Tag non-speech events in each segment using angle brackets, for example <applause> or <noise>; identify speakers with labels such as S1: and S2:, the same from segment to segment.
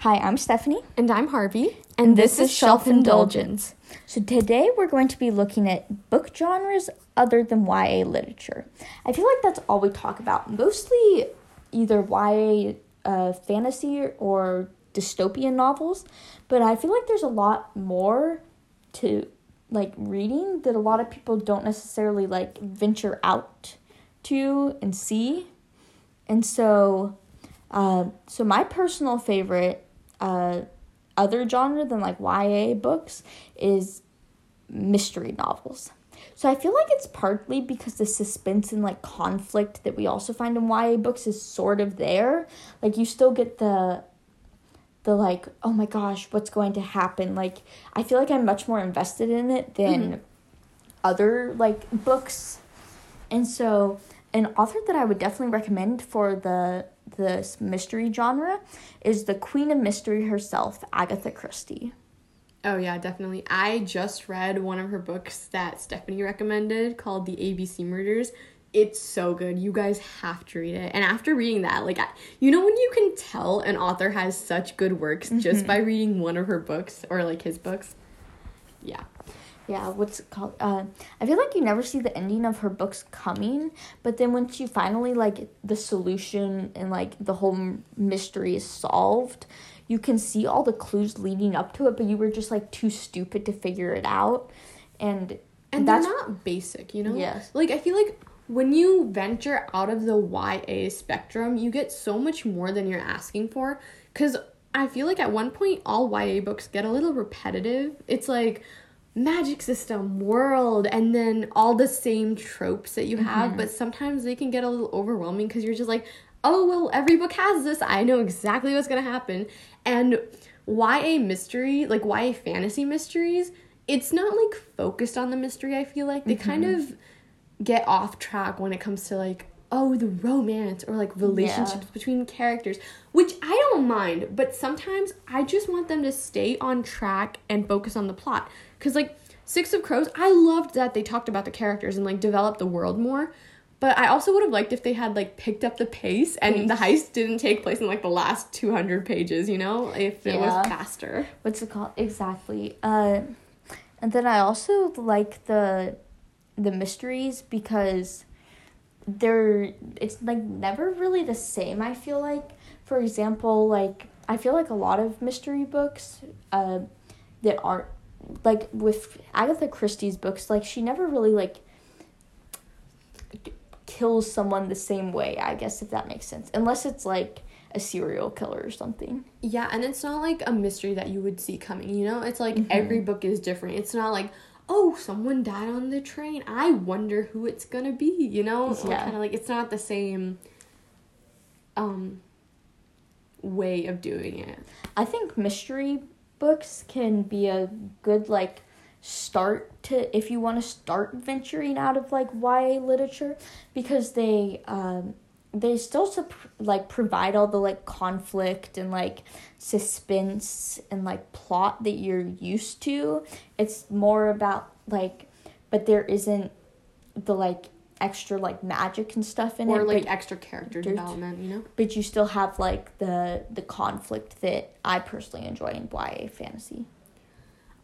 S1: Hi, I'm Stephanie.
S2: And I'm Harvey.
S1: And, this, is Shelf Indulgence. So today we're going to be looking at book genres other than YA literature. I feel like that's all we talk about. Mostly either YA uh, fantasy or dystopian novels, but I feel like there's a lot more to like reading that a lot of people don't necessarily like venture out to and see. And so uh, so my personal favorite uh, other genre than like YA books is mystery novels. So I feel like it's partly because the suspense and like conflict that we also find in YA books is sort of there. Like you still get the the like, oh my gosh, what's going to happen? Like I feel like I'm much more invested in it than mm-hmm. other like books. And so an author that I would definitely recommend for the this mystery genre is the queen of mystery herself, Agatha Christie.
S2: Oh yeah, definitely. I just read one of her books that Stephanie recommended called The ABC Murders. It's so good. You guys have to read it. And after reading that, like you know when you can tell an author has such good works mm-hmm. just by reading one of her books or like his books. Yeah
S1: yeah, what's it called? Uh, I feel like you never see the ending of her books coming, but then once you finally like the solution and like the whole mystery is solved, you can see all the clues leading up to it, but you were just like too stupid to figure it out, and
S2: and that's not basic, you know.
S1: Yes.
S2: Like I feel like when you venture out of the YA spectrum, you get so much more than you're asking for, because I feel like at one point all YA books get a little repetitive. It's like magic system, world, and then all the same tropes that you have, mm-hmm. but sometimes they can get a little overwhelming because you're just like, oh, well, every book has this. I know exactly what's going to happen. And YA mystery, like YA fantasy mysteries, it's not like focused on the mystery, I feel like. They mm-hmm. kind of get off track when it comes to like, oh, the romance or like relationships yeah. between characters, which I don't mind, but sometimes I just want them to stay on track and focus on the plot. Because, like, Six of Crows, I loved that they talked about the characters and, like, developed the world more. But I also would have liked if they had, like, picked up the pace and the heist didn't take place in, like, the last 200 pages, you know? If it yeah. was faster.
S1: What's it called? Exactly. Uh, and then I also like the the mysteries because they're it's like never really the same i feel like for example like i feel like a lot of mystery books uh that aren't like with Agatha Christie's books, like she never really like kills someone the same way, I guess if that makes sense. Unless it's like a serial killer or something.
S2: Yeah, and it's not like a mystery that you would see coming, you know? It's like mm-hmm. every book is different. It's not like, oh, someone died on the train. I wonder who it's gonna be, you know? Yeah. Kind of like it's not the same um way of doing it.
S1: I think mystery books can be a good like start to if you want to start venturing out of like YA literature because they um they still sup- like provide all the like conflict and like suspense and like plot that you're used to. It's more about like but there isn't the like extra like magic and stuff in
S2: or
S1: it
S2: or like extra character development you know
S1: but you still have like the the conflict that i personally enjoy in ya fantasy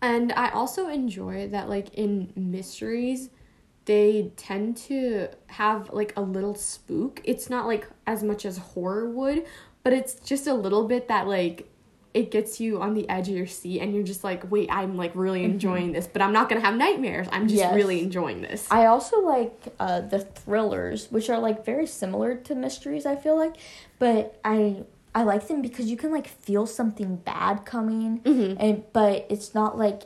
S2: and i also enjoy that like in mysteries they tend to have like a little spook it's not like as much as horror would but it's just a little bit that like it gets you on the edge of your seat and you're just like wait i'm like really mm-hmm. enjoying mm-hmm. this but i'm not gonna have nightmares i'm just yes. really enjoying this
S1: i also like uh, the thrillers which are like very similar to mysteries i feel like but i i like them because you can like feel something bad coming mm-hmm. and but it's not like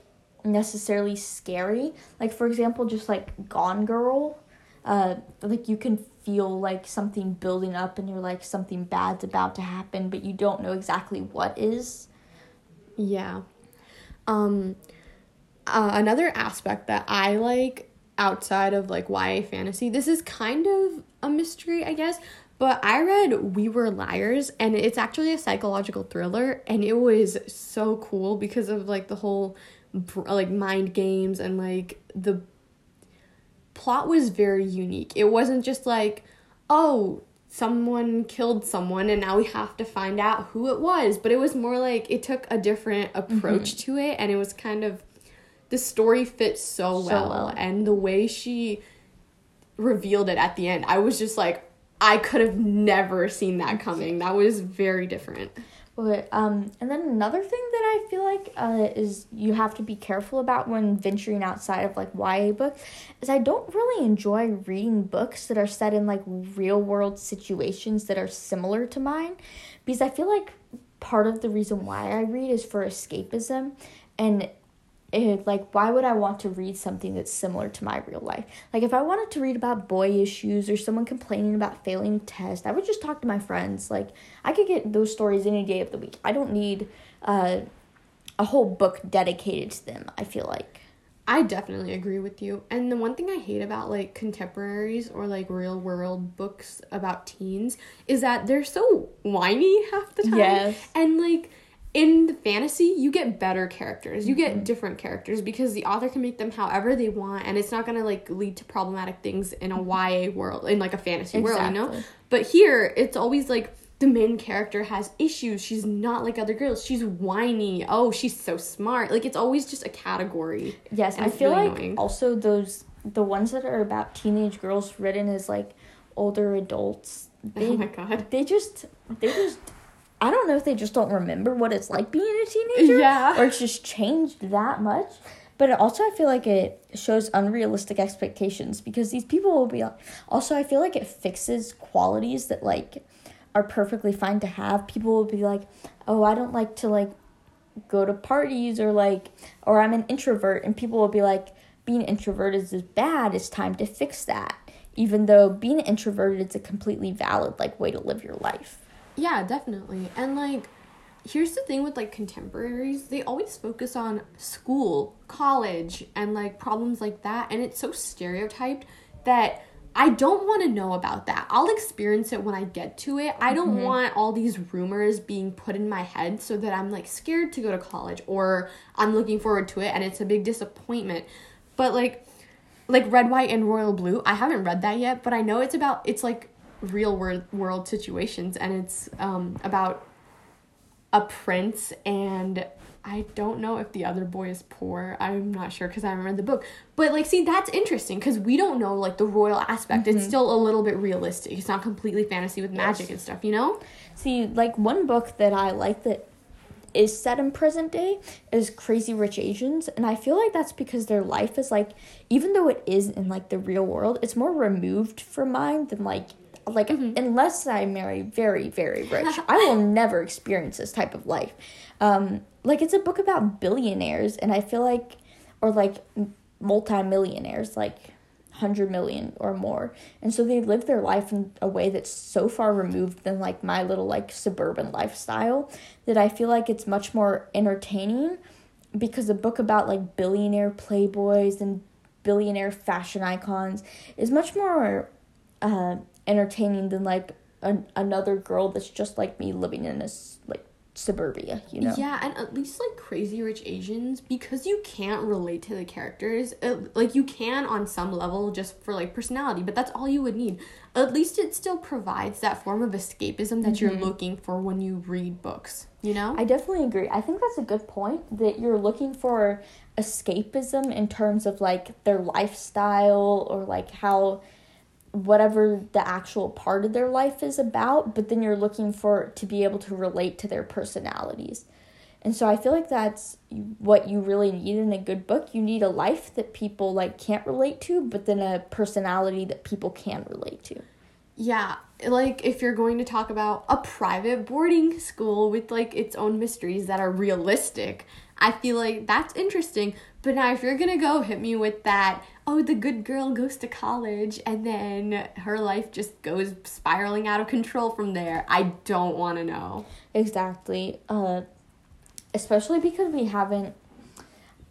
S1: necessarily scary. Like for example just like gone girl uh like you can feel like something building up and you're like something bad's about to happen but you don't know exactly what is.
S2: Yeah. Um uh, another aspect that i like outside of like YA fantasy this is kind of a mystery i guess but i read we were liars and it's actually a psychological thriller and it was so cool because of like the whole like mind games and like the plot was very unique. It wasn't just like, oh, someone killed someone and now we have to find out who it was. But it was more like it took a different approach mm-hmm. to it and it was kind of the story fits so, so well, well and the way she revealed it at the end, I was just like I could have never seen that coming. That was very different.
S1: But um, and then another thing that I feel like uh, is you have to be careful about when venturing outside of like YA books is I don't really enjoy reading books that are set in like real world situations that are similar to mine, because I feel like part of the reason why I read is for escapism, and it, like why would I want to read something that's similar to my real life? Like if I wanted to read about boy issues or someone complaining about failing tests, I would just talk to my friends. Like I could get those stories any day of the week. I don't need uh, a whole book dedicated to them. I feel like.
S2: I definitely agree with you. And the one thing I hate about like contemporaries or like real world books about teens is that they're so whiny half the time. Yes. And like in the fantasy you get better characters. You get mm-hmm. different characters because the author can make them however they want and it's not going to like lead to problematic things in a ya world in like a fantasy exactly. world you know? But here it's always like the main character has issues. She's not like other girls. She's whiny. Oh she's so smart. Like it's always just a category.
S1: Yes i feel really like annoying. also those the ones that are about teenage girls written as like older adults
S2: oh they, oh my god.
S1: they just they just I don't know if they just don't remember what it's like being a teenager. Yeah. Or it's just changed that much. But also, I feel like it shows unrealistic expectations because these people will be. Like, also, I feel like it fixes qualities that, like, are perfectly fine to have. People will be like, oh, I don't like to, like, go to parties or, like, or I'm an introvert. And people will be like, being introverted is bad. It's time to fix that. Even though being introverted is a completely valid, like, way to live your life.
S2: Yeah, definitely. And like here's the thing with like contemporaries, they always focus on school, college, and like problems like that, and it's so stereotyped that I don't want to know about that. I'll experience it when I get to it. I don't mm-hmm. want all these rumors being put in my head so that I'm like scared to go to college or I'm looking forward to it and it's a big disappointment. But like like Red White and Royal Blue, I haven't read that yet, but I know it's about it's like real world world situations and it's um, about a prince and I don't know if the other boy is poor. I'm not sure because I haven't read the book. But like, see, that's interesting because we don't know like the royal aspect. Mm-hmm. It's still a little bit realistic. It's not completely fantasy with magic yes. and stuff, you know.
S1: See, like one book that I like that is set in present day is Crazy Rich Asians, and I feel like that's because their life is like, even though it is in like the real world, it's more removed from mine than like like mm-hmm. unless I marry very very <laughs> rich, I will never experience this type of life. Um, like it's a book about billionaires, and I feel like, or like multimillionaires, like hundred million or more, and so they live their life in a way that's so far removed than like my little like suburban lifestyle that I feel like it's much more entertaining because a book about like billionaire playboys and billionaire fashion icons is much more uh, entertaining than like an, another girl that's just like me living in this like suburbia, you know?
S2: Yeah, and at least like Crazy Rich Asians, because you can't relate to the characters, it, like you can on some level just for like personality, but that's all you would need. At least it still provides that form of escapism that mm-hmm. you're looking for when you read books, you know?
S1: I definitely agree. I think that's a good point that you're looking for escapism in terms of like their lifestyle or like how whatever the actual part of their life is about, but then you're looking for to be able to relate to their personalities. And so I feel like that's what you really need in a good book. You need a life that people like can't relate to, but then a personality that people can relate to.
S2: Yeah, like if you're going to talk about a private boarding school with like its own mysteries that are realistic, I feel like that's interesting. But now if you're to go hit me with that oh, the good girl goes to college and then her life just goes spiraling out of control from there. I don't want to know.
S1: Exactly. Uh, especially because we haven't.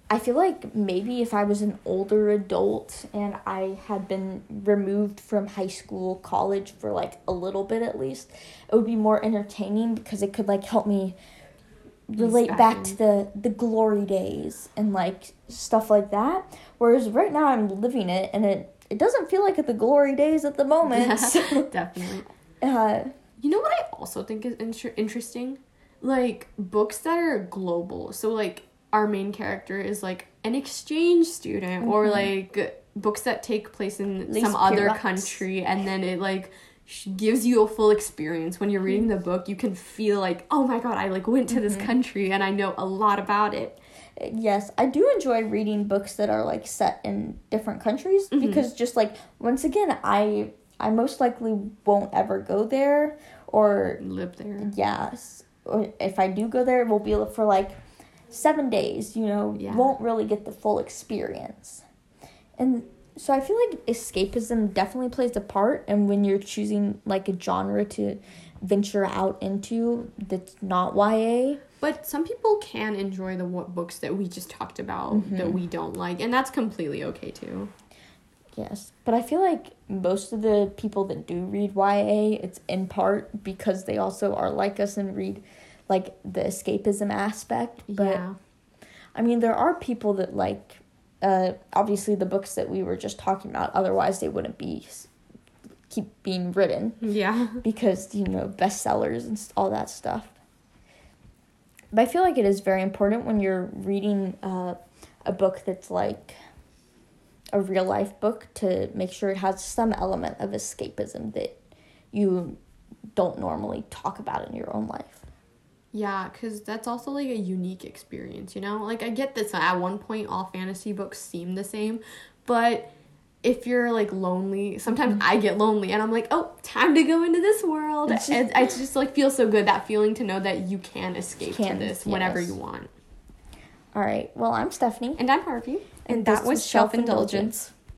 S1: I feel like maybe if I was an older adult and I had been removed from high school, college for like a little bit at least, it would be more entertaining because it could like help me relate back to the the glory days and like stuff like that whereas right now i'm living it and it it doesn't feel like the glory days at the moment <laughs>
S2: definitely
S1: Uh,
S2: You know what I also think is inter- interesting? Like books that are global. So like our main character is like an exchange student or
S1: Mhm.
S2: like books that take place in
S1: Lise
S2: some other country and then it like gives you a full experience when you're reading the book you can feel like oh my god i like went to this
S1: Mhm.
S2: country and i know a lot about it
S1: yes, I do enjoy reading books that are like set in different countries
S2: Mhm.
S1: because just like once again, I I most likely won't ever go there or
S2: live there
S1: yes, or if I do go there, it will be for like seven days. You know,
S2: Yeah.
S1: won't really get the full experience, and so I feel like escapism definitely plays a part. And when you're choosing like a genre to venture out into that's not YA,
S2: but some people can enjoy the what books that we just talked about that
S1: Mhm.
S2: we don't like and that's completely okay too
S1: yes, but I feel like most of the people that do read YA, it's in part because they also are like us and read like the escapism aspect, but.
S2: yeah
S1: I mean, there are people that like, uh, obviously the books that we were just talking about. Otherwise, they wouldn't be keep being written
S2: yeah
S1: because you know bestsellers and all that stuff. But I feel like it is very important when you're reading uh, a book that's like a real life book to make sure it has some element of escapism that you don't normally talk about in your own life.
S2: Yeah, because that's also like a unique experience, you know? Like, I get this at one point, all fantasy books seem the same, but if you're like lonely, sometimes mm-hmm. I get lonely and I'm like, oh, time to go into this world. And I just like feel so good that feeling to know that you can escape
S1: Can,
S2: to this whenever
S1: yes.
S2: you want.
S1: All right. Well, I'm Stephanie.
S2: And I'm Harvey.
S1: And that was Shelf Indulgence.